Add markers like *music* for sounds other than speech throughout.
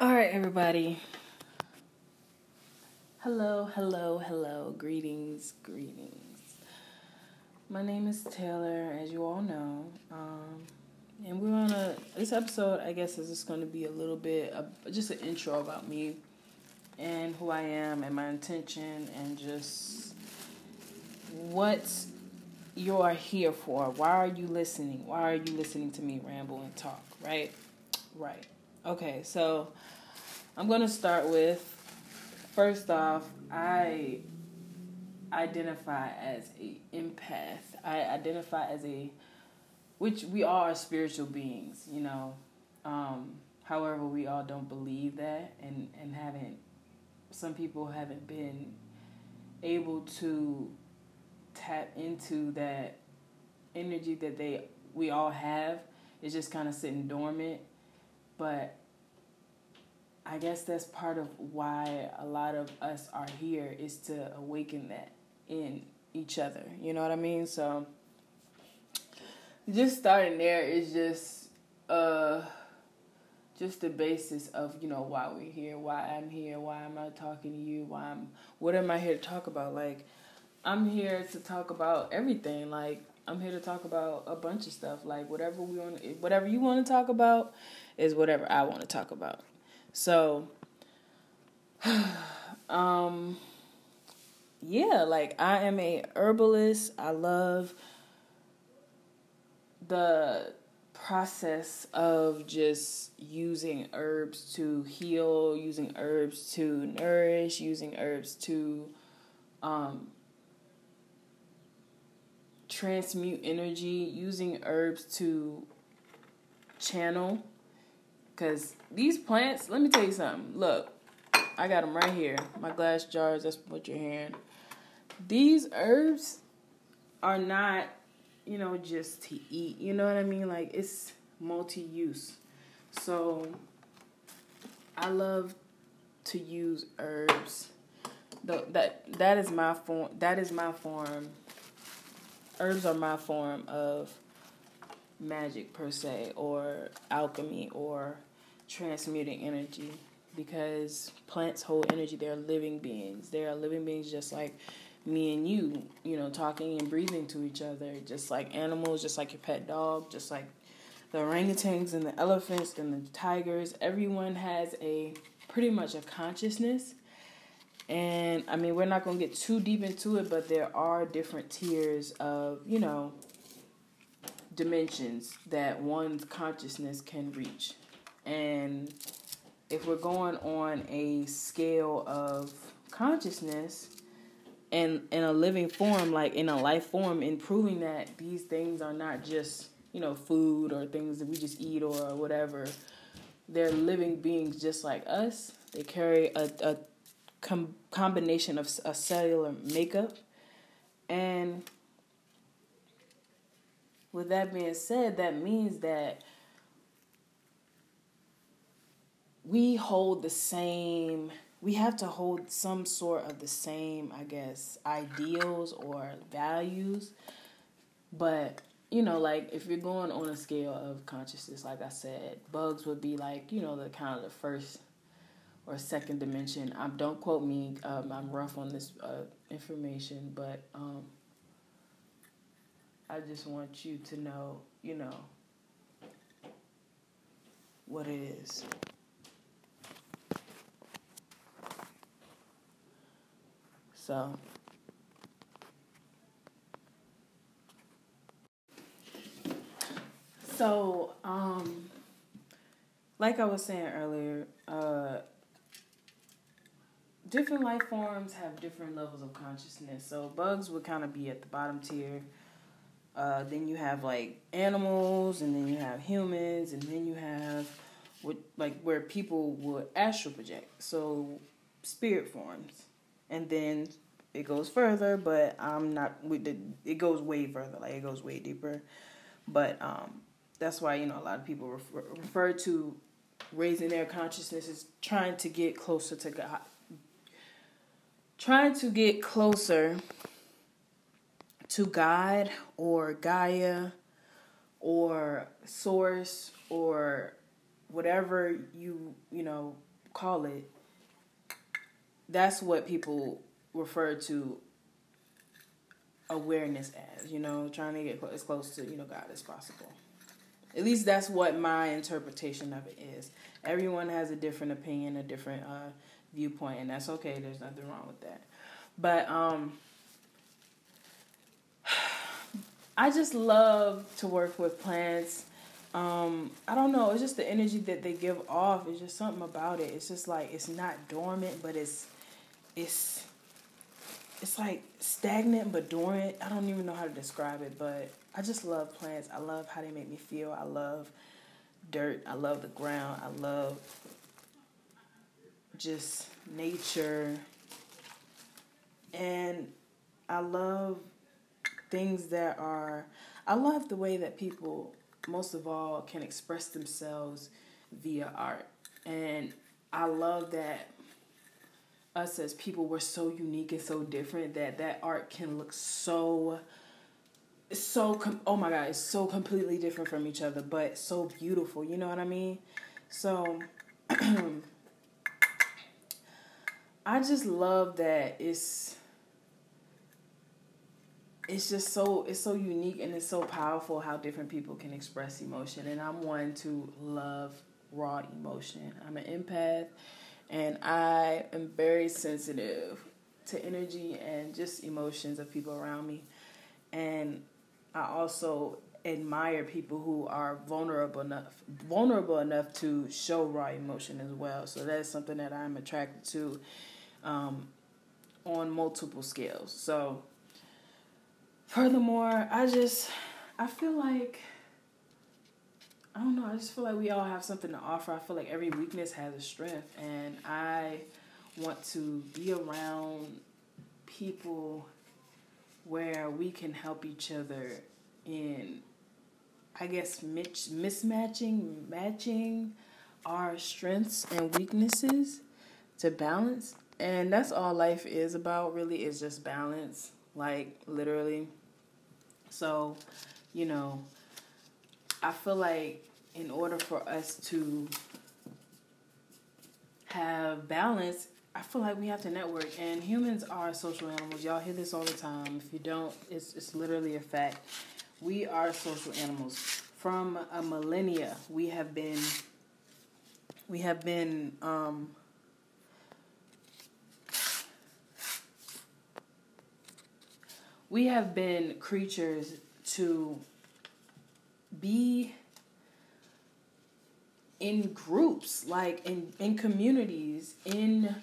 All right, everybody. Hello, hello, hello. Greetings, greetings. My name is Taylor, as you all know. Um, and we're on a, this episode, I guess, is just going to be a little bit, of, just an intro about me and who I am and my intention and just what you are here for. Why are you listening? Why are you listening to me ramble and talk, right? Right. Okay, so I'm going to start with first off, I identify as a empath. I identify as a which we all are spiritual beings, you know. Um, however, we all don't believe that and and haven't some people haven't been able to tap into that energy that they we all have. It's just kind of sitting dormant, but I guess that's part of why a lot of us are here is to awaken that in each other. You know what I mean? So just starting there is just uh just the basis of you know why we're here, why I'm here, why am I talking to you, why I'm what am I here to talk about? Like I'm here to talk about everything. Like I'm here to talk about a bunch of stuff. Like whatever we want, whatever you want to talk about, is whatever I want to talk about. So, *sighs* um, yeah, like I am a herbalist. I love the process of just using herbs to heal, using herbs to nourish, using herbs to um, transmute energy, using herbs to channel. Because these plants, let me tell you something. Look, I got them right here. My glass jars, that's what you're hearing. These herbs are not you know, just to eat. You know what I mean? Like it's multi use. So I love to use herbs. The, that that is my form that is my form herbs are my form of magic per se or alchemy or transmuting energy because plants hold energy they're living beings they are living beings just like me and you, you know, talking and breathing to each other, just like animals, just like your pet dog, just like the orangutans and the elephants and the tigers. Everyone has a pretty much a consciousness. And I mean, we're not going to get too deep into it, but there are different tiers of, you know, dimensions that one's consciousness can reach. And if we're going on a scale of consciousness, and in a living form, like in a life form, in proving that these things are not just you know food or things that we just eat or whatever. They're living beings just like us. They carry a, a com- combination of a cellular makeup, and with that being said, that means that we hold the same we have to hold some sort of the same, I guess, ideals or values. But, you know, like if you're going on a scale of consciousness, like I said, bugs would be like, you know, the kind of the first or second dimension. Um, don't quote me. Um, I'm rough on this uh, information, but um, I just want you to know, you know, what it is. So So, um like I was saying earlier, uh different life forms have different levels of consciousness. So bugs would kind of be at the bottom tier. Uh, then you have like animals, and then you have humans, and then you have what like where people would astral project. So spirit forms and then it goes further, but I'm not. with It goes way further, like it goes way deeper. But um, that's why you know a lot of people refer, refer to raising their consciousness as trying to get closer to God, trying to get closer to God or Gaia or Source or whatever you you know call it. That's what people refer to awareness as you know trying to get as close to you know god as possible. At least that's what my interpretation of it is. Everyone has a different opinion a different uh, viewpoint and that's okay there's nothing wrong with that but um *sighs* i just love to work with plants um, I don't know. It's just the energy that they give off. It's just something about it. It's just like it's not dormant, but it's it's it's like stagnant but dormant. I don't even know how to describe it, but I just love plants. I love how they make me feel. I love dirt. I love the ground. I love just nature. And I love things that are I love the way that people most of all can express themselves via art. And I love that us as people we're so unique and so different that that art can look so so com- oh my god it's so completely different from each other but so beautiful you know what i mean so *clears throat* i just love that it's it's just so it's so unique and it's so powerful how different people can express emotion. And i'm one to love raw emotion. I'm an empath and i am very sensitive to energy and just emotions of people around me. And i also admire people who are vulnerable enough vulnerable enough to show raw emotion as well. So that's something that i'm attracted to um, on multiple scales so Furthermore, I just I feel like I don't know, I just feel like we all have something to offer. I feel like every weakness has a strength and I want to be around people where we can help each other in I guess mismatching, matching our strengths and weaknesses to balance. And that's all life is about really is just balance. Like literally so, you know, I feel like in order for us to have balance, I feel like we have to network. And humans are social animals. Y'all hear this all the time. If you don't, it's it's literally a fact. We are social animals. From a millennia, we have been we have been um, we have been creatures to be in groups like in in communities in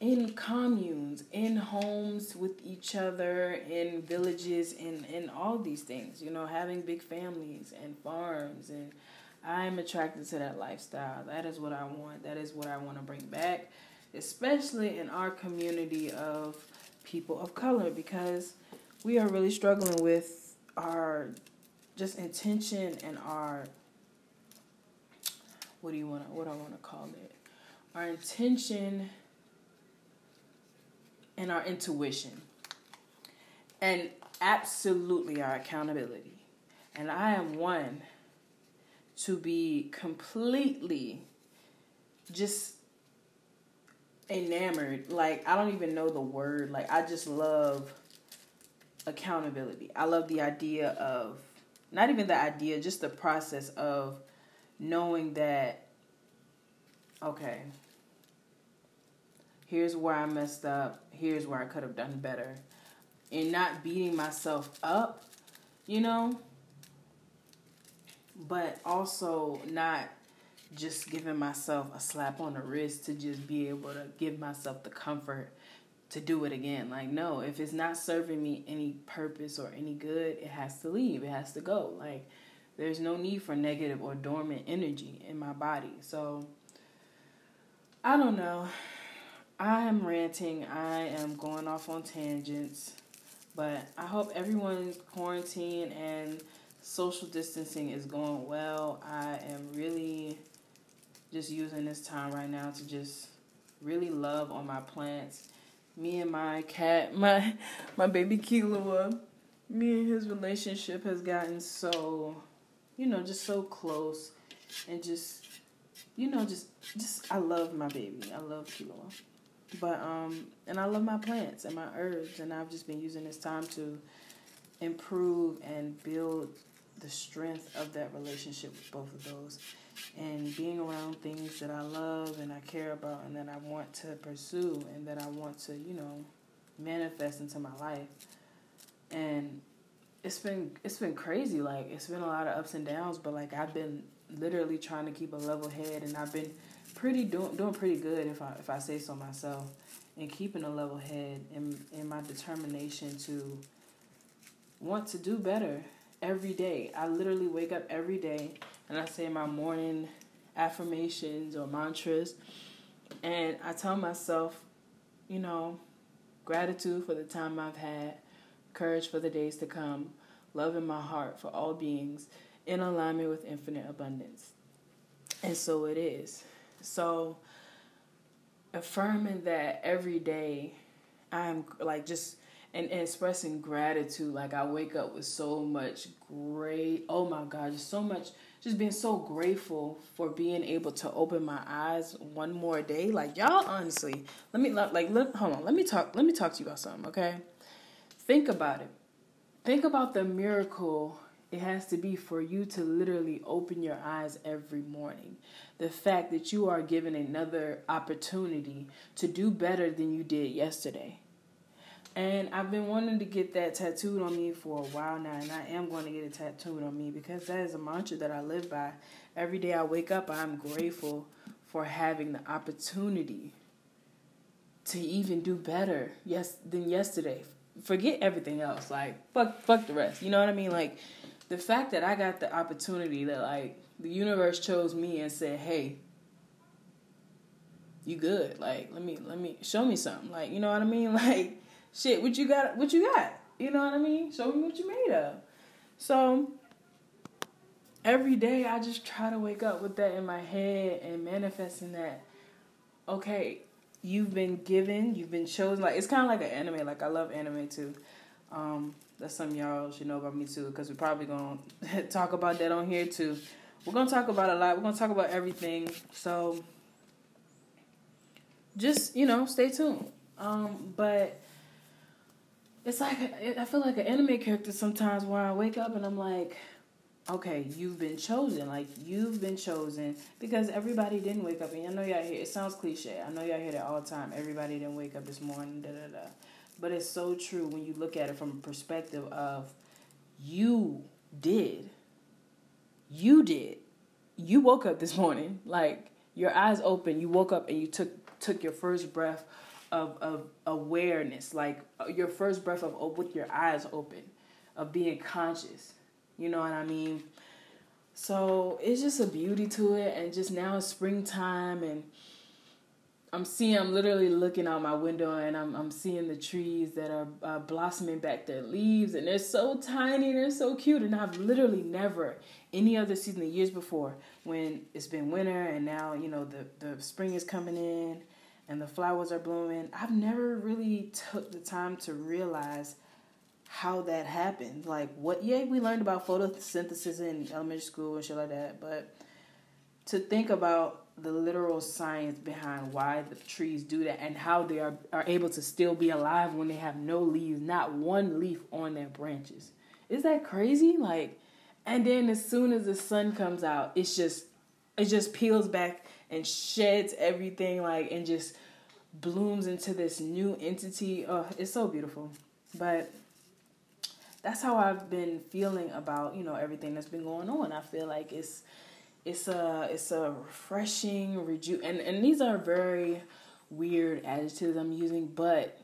in communes in homes with each other in villages in in all these things you know having big families and farms. And i'm attracted to that lifestyle. That is what i want. That is what i want to bring back especially in our community of people of color because we are really struggling with our just intention and our what do you want to what I want to call it? Our intention and our intuition. And absolutely our accountability. And I am one to be completely just enamored. Like I don't even know the word. Like I just love accountability. I love the idea of not even the idea, just the process of knowing that okay, here's where I messed up, here's where I could have done better. And not beating myself up, you know, but also not just giving myself a slap on the wrist to just be able to give myself the comfort to do it again. Like, no, if it's not serving me any purpose or any good, it has to leave. It has to go. Like, there's no need for negative or dormant energy in my body. So, I don't know. I am ranting. I am going off on tangents. But I hope everyone's quarantine and social distancing is going well. I am really just using this time right now to just really love on my plants me and my cat, *laughs* my my baby Kilua, me and his relationship has gotten so, you know, just so close, and just you know, just just I love my baby. I love Kilo. But um and I love my plants and my herbs and I've just been using this time to improve and build the strength of that relationship with both of those and being around things that I love and I care about and that I want to pursue and that I want to, you know, manifest into my life. And it's been it's been crazy. Like it's been a lot of ups and downs, but like I've been literally trying to keep a level head and I've been pretty doing doing pretty good if I if I say so myself. And keeping a level head and in my determination to want to do better every day. I literally wake up every day and I say my morning affirmations or mantras. And I tell myself, you know, gratitude for the time I've had, courage for the days to come, love in my heart for all beings, in alignment with infinite abundance. And so it is. So affirming that every day, I'm like just and, and expressing gratitude. Like I wake up with so much great. Oh my God, just so much. Just being so grateful for being able to open my eyes one more day. Like y'all, honestly, let me like let, hold on. Let me talk. Let me talk to you about something. Okay, think about it. Think about the miracle it has to be for you to literally open your eyes every morning. The fact that you are given another opportunity to do better than you did yesterday. And I've been wanting to get that tattooed on me for a while now, and I am going to get it tattooed on me because that is a mantra that I live by. Every day I wake up, I'm grateful for having the opportunity to even do better yes than yesterday. Forget everything else. Like fuck fuck the rest. You know what I mean? Like the fact that I got the opportunity that like the universe chose me and said, "Hey, you good? Like let me let me show me something." Like, you know what I mean? *laughs* Like shit, what you got? What you got? You know what I mean? Show me what you made of. So every day I just try to wake up with that in my head and manifesting that. Okay, you've been given, you've been chosen. Like it's kind of like an anime. Like I love anime too. Um, that's something y'all should know about me too, because we're probably gonna *laughs* talk about that on here too. We're gonna talk about a lot. We're gonna talk about everything. So just you know, stay tuned. Um, but it's like I feel like an anime character sometimes where I wake up and I'm like, okay, you've been chosen. Like you've been chosen because everybody didn't wake up. And I know y'all hear it sounds cliche. I know y'all hear it all the time. Everybody didn't wake up this morning. Da da da. But it's so true when you look at it from a perspective of you did. You did. You woke up this morning. Like your eyes open. You woke up and you took took your first breath of, of awareness, like uh, your first breath of with your eyes open, of being conscious. You know what I mean? So it's just a beauty to it, and just now it's springtime, and I'm seeing, I'm literally looking out my window, and I'm I'm seeing the trees that are uh, blossoming back their leaves, and they're so tiny, and they're so cute, and I've literally never any other season, the years before, when it's been winter, and now you know the the spring is coming in and the flowers are blooming. I've never really took the time to realize how that happened. Like what yeah, we learned about photosynthesis in elementary school and shit like that, but to think about the literal science behind why the trees do that and how they are, are able to still be alive when they have no leaves, not one leaf on their branches. Is that crazy? Like and then as soon as the sun comes out, it's just it just peels back and sheds everything like and just blooms into this new entity. Oh, it's so beautiful. But that's how I've been feeling about, you know, everything that's been going on. I feel like it's it's a it's a refreshing reju and and these are very weird adjectives I'm using, but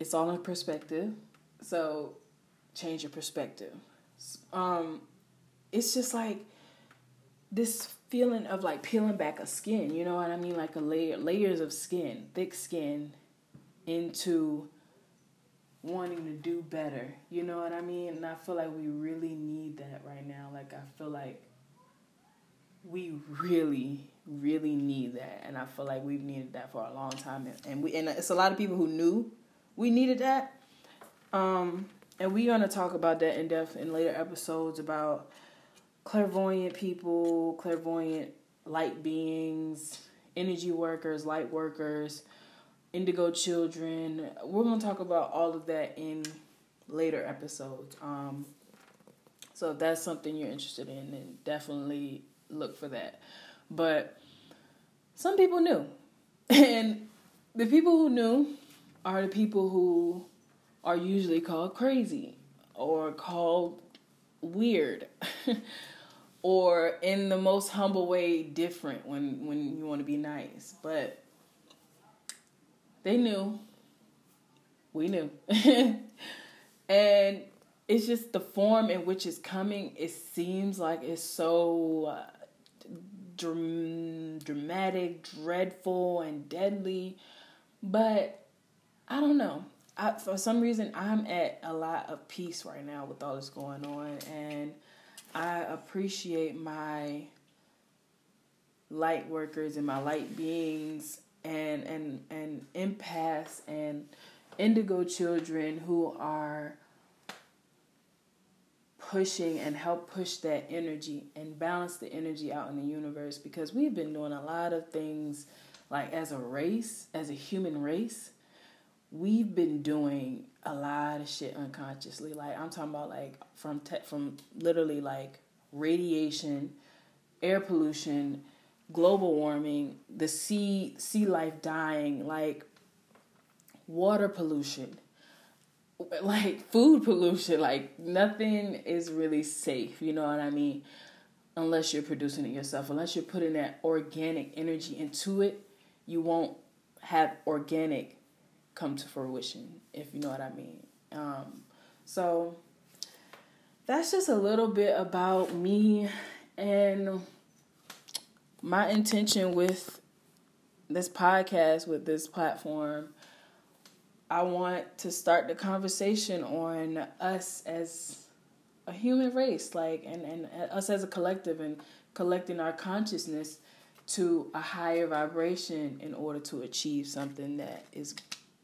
it's all in perspective. So change your perspective. Um it's just like this feeling of like peeling back a skin, you know what I mean? Like a layer layers of skin, thick skin into wanting to do better. You know what I mean? And I feel like we really need that right now. Like I feel like we really really need that and I feel like we've needed that for a long time and we and it's a lot of people who knew we needed that. Um and we're going to talk about that in depth in later episodes about clairvoyant people, clairvoyant light beings, energy workers, light workers, indigo children. We're going to talk about all of that in later episodes. Um, so if that's something you're interested in, then definitely look for that. But some people knew. *laughs* And the people who knew are the people who are usually called crazy or called weird *laughs* or in the most humble way different when when you want to be nice but they knew. We knew. *laughs* And it's just the form in which it's coming it seems like it's so uh, dram- dramatic dreadful and deadly but i don't know I, for some reason i'm at a lot of peace right now with all this going on and I appreciate my light workers and my light beings and and and empaths and indigo children who are pushing and help push that energy and balance the energy out in the universe because we've been doing a lot of things like as a race as a human race we've been doing a lot of shit unconsciously. Like I'm talking about like from te- from literally like radiation, air pollution, global warming, the sea sea life dying, like water pollution, *laughs* like food pollution, like nothing is really safe, you know what I mean? Unless you're producing it yourself, unless you're putting that organic energy into it, you won't have organic come to fruition, if you know what I mean. Um, so that's just a little bit about me and my intention with this podcast, with this platform. I want to start the conversation on us as a human race, like, and, and us as a collective, and collecting our consciousness to a higher vibration in order to achieve something that is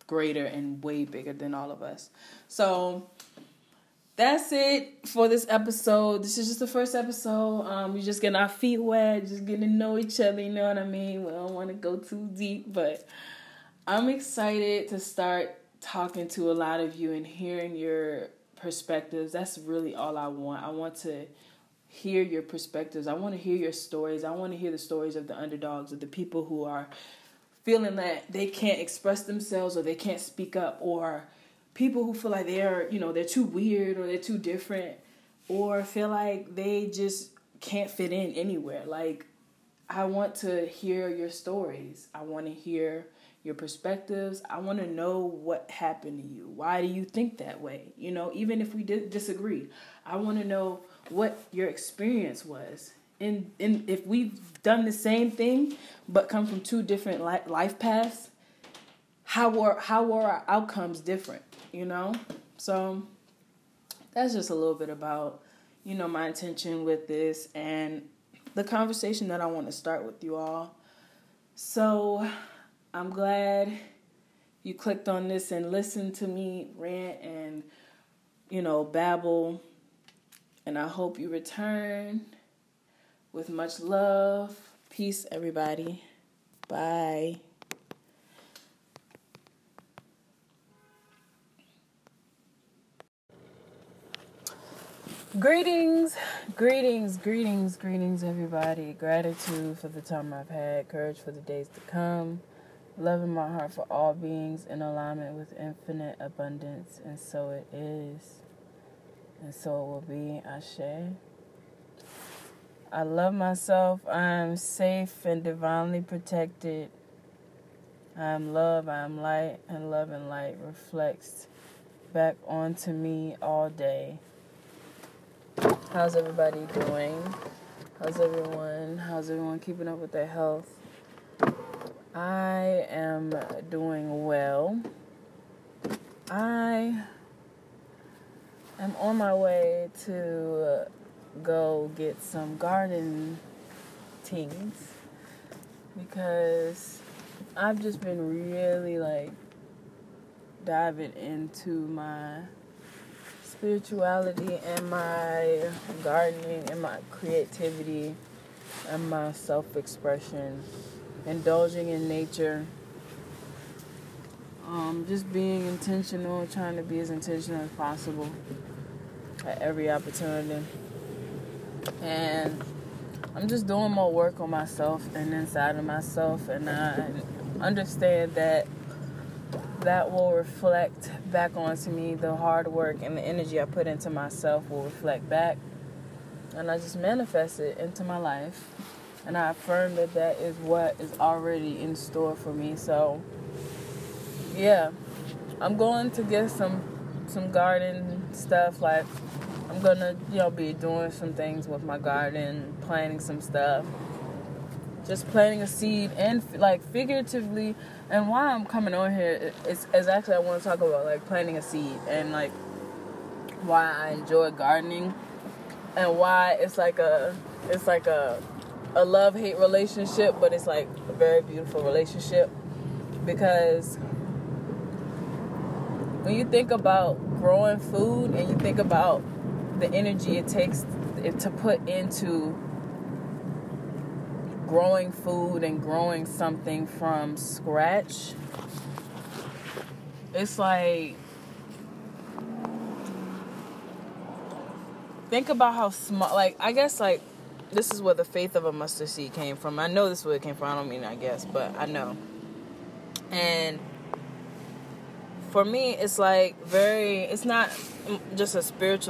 greater and way bigger than all of us. So that's it for this episode. This is just the first episode. Um, we're just getting our feet wet, just getting to know each other. You know what I mean? We don't want to go too deep, but I'm excited to start talking to a lot of you and hearing your perspectives. That's really all I want. I want to hear your perspectives. I want to hear your stories. I want to hear the stories of the underdogs, of the people who are feeling that they can't express themselves or they can't speak up or people who feel like they're you know they're too weird or they're too different or feel like they just can't fit in anywhere. Like i want to hear your stories. I want to hear your perspectives. I want to know what happened to you. Why do you think that way? You know even if we did disagree i want to know what your experience was in in if we've done the same thing but come from two different life paths, how were how were our outcomes different? You know, so that's just a little bit about you know my intention with this and the conversation that I want to start with you all. So I'm glad you clicked on this and listened to me rant and you know babble and I hope you return with much love. Peace, everybody. Bye. Greetings, greetings, greetings, greetings, everybody. Gratitude for the time I've had, courage for the days to come, love in my heart for all beings in alignment with infinite abundance, and so it is, and so it will be. Ashe. I love myself. I am safe and divinely protected. I am love, I am light, and love and light reflects back onto me all day. How's everybody doing? How's everyone? How's everyone keeping up with their health? I am doing well. I am on my way to go get some garden things because I've just been really like diving into my spirituality and my gardening and my creativity and my self expression, indulging in nature, um, just being intentional, trying to be as intentional as possible at every opportunity. And I'm just doing more work on myself and inside of myself, and I understand that that will reflect back onto me. The hard work and the energy I put into myself will reflect back, and I just manifest it into my life. And I affirm that that is what is already in store for me. So, yeah, I'm going to get some some garden stuff like I'm gonna, you know, be doing some things with my garden, planting some stuff. Just planting a seed and like figuratively, and why I'm coming on here is, is actually I want to talk about like planting a seed and like why I enjoy gardening and why it's like a it's like a a love hate relationship, but it's like a very beautiful relationship because when you think about growing food and you think about the energy it takes to put into growing food and growing something from scratch. It's like think about how small like i guess like this is where the faith of a mustard seed came from. I know this is where it came from. I don't mean i guess but i know. And for me it's like very it's not just a spiritual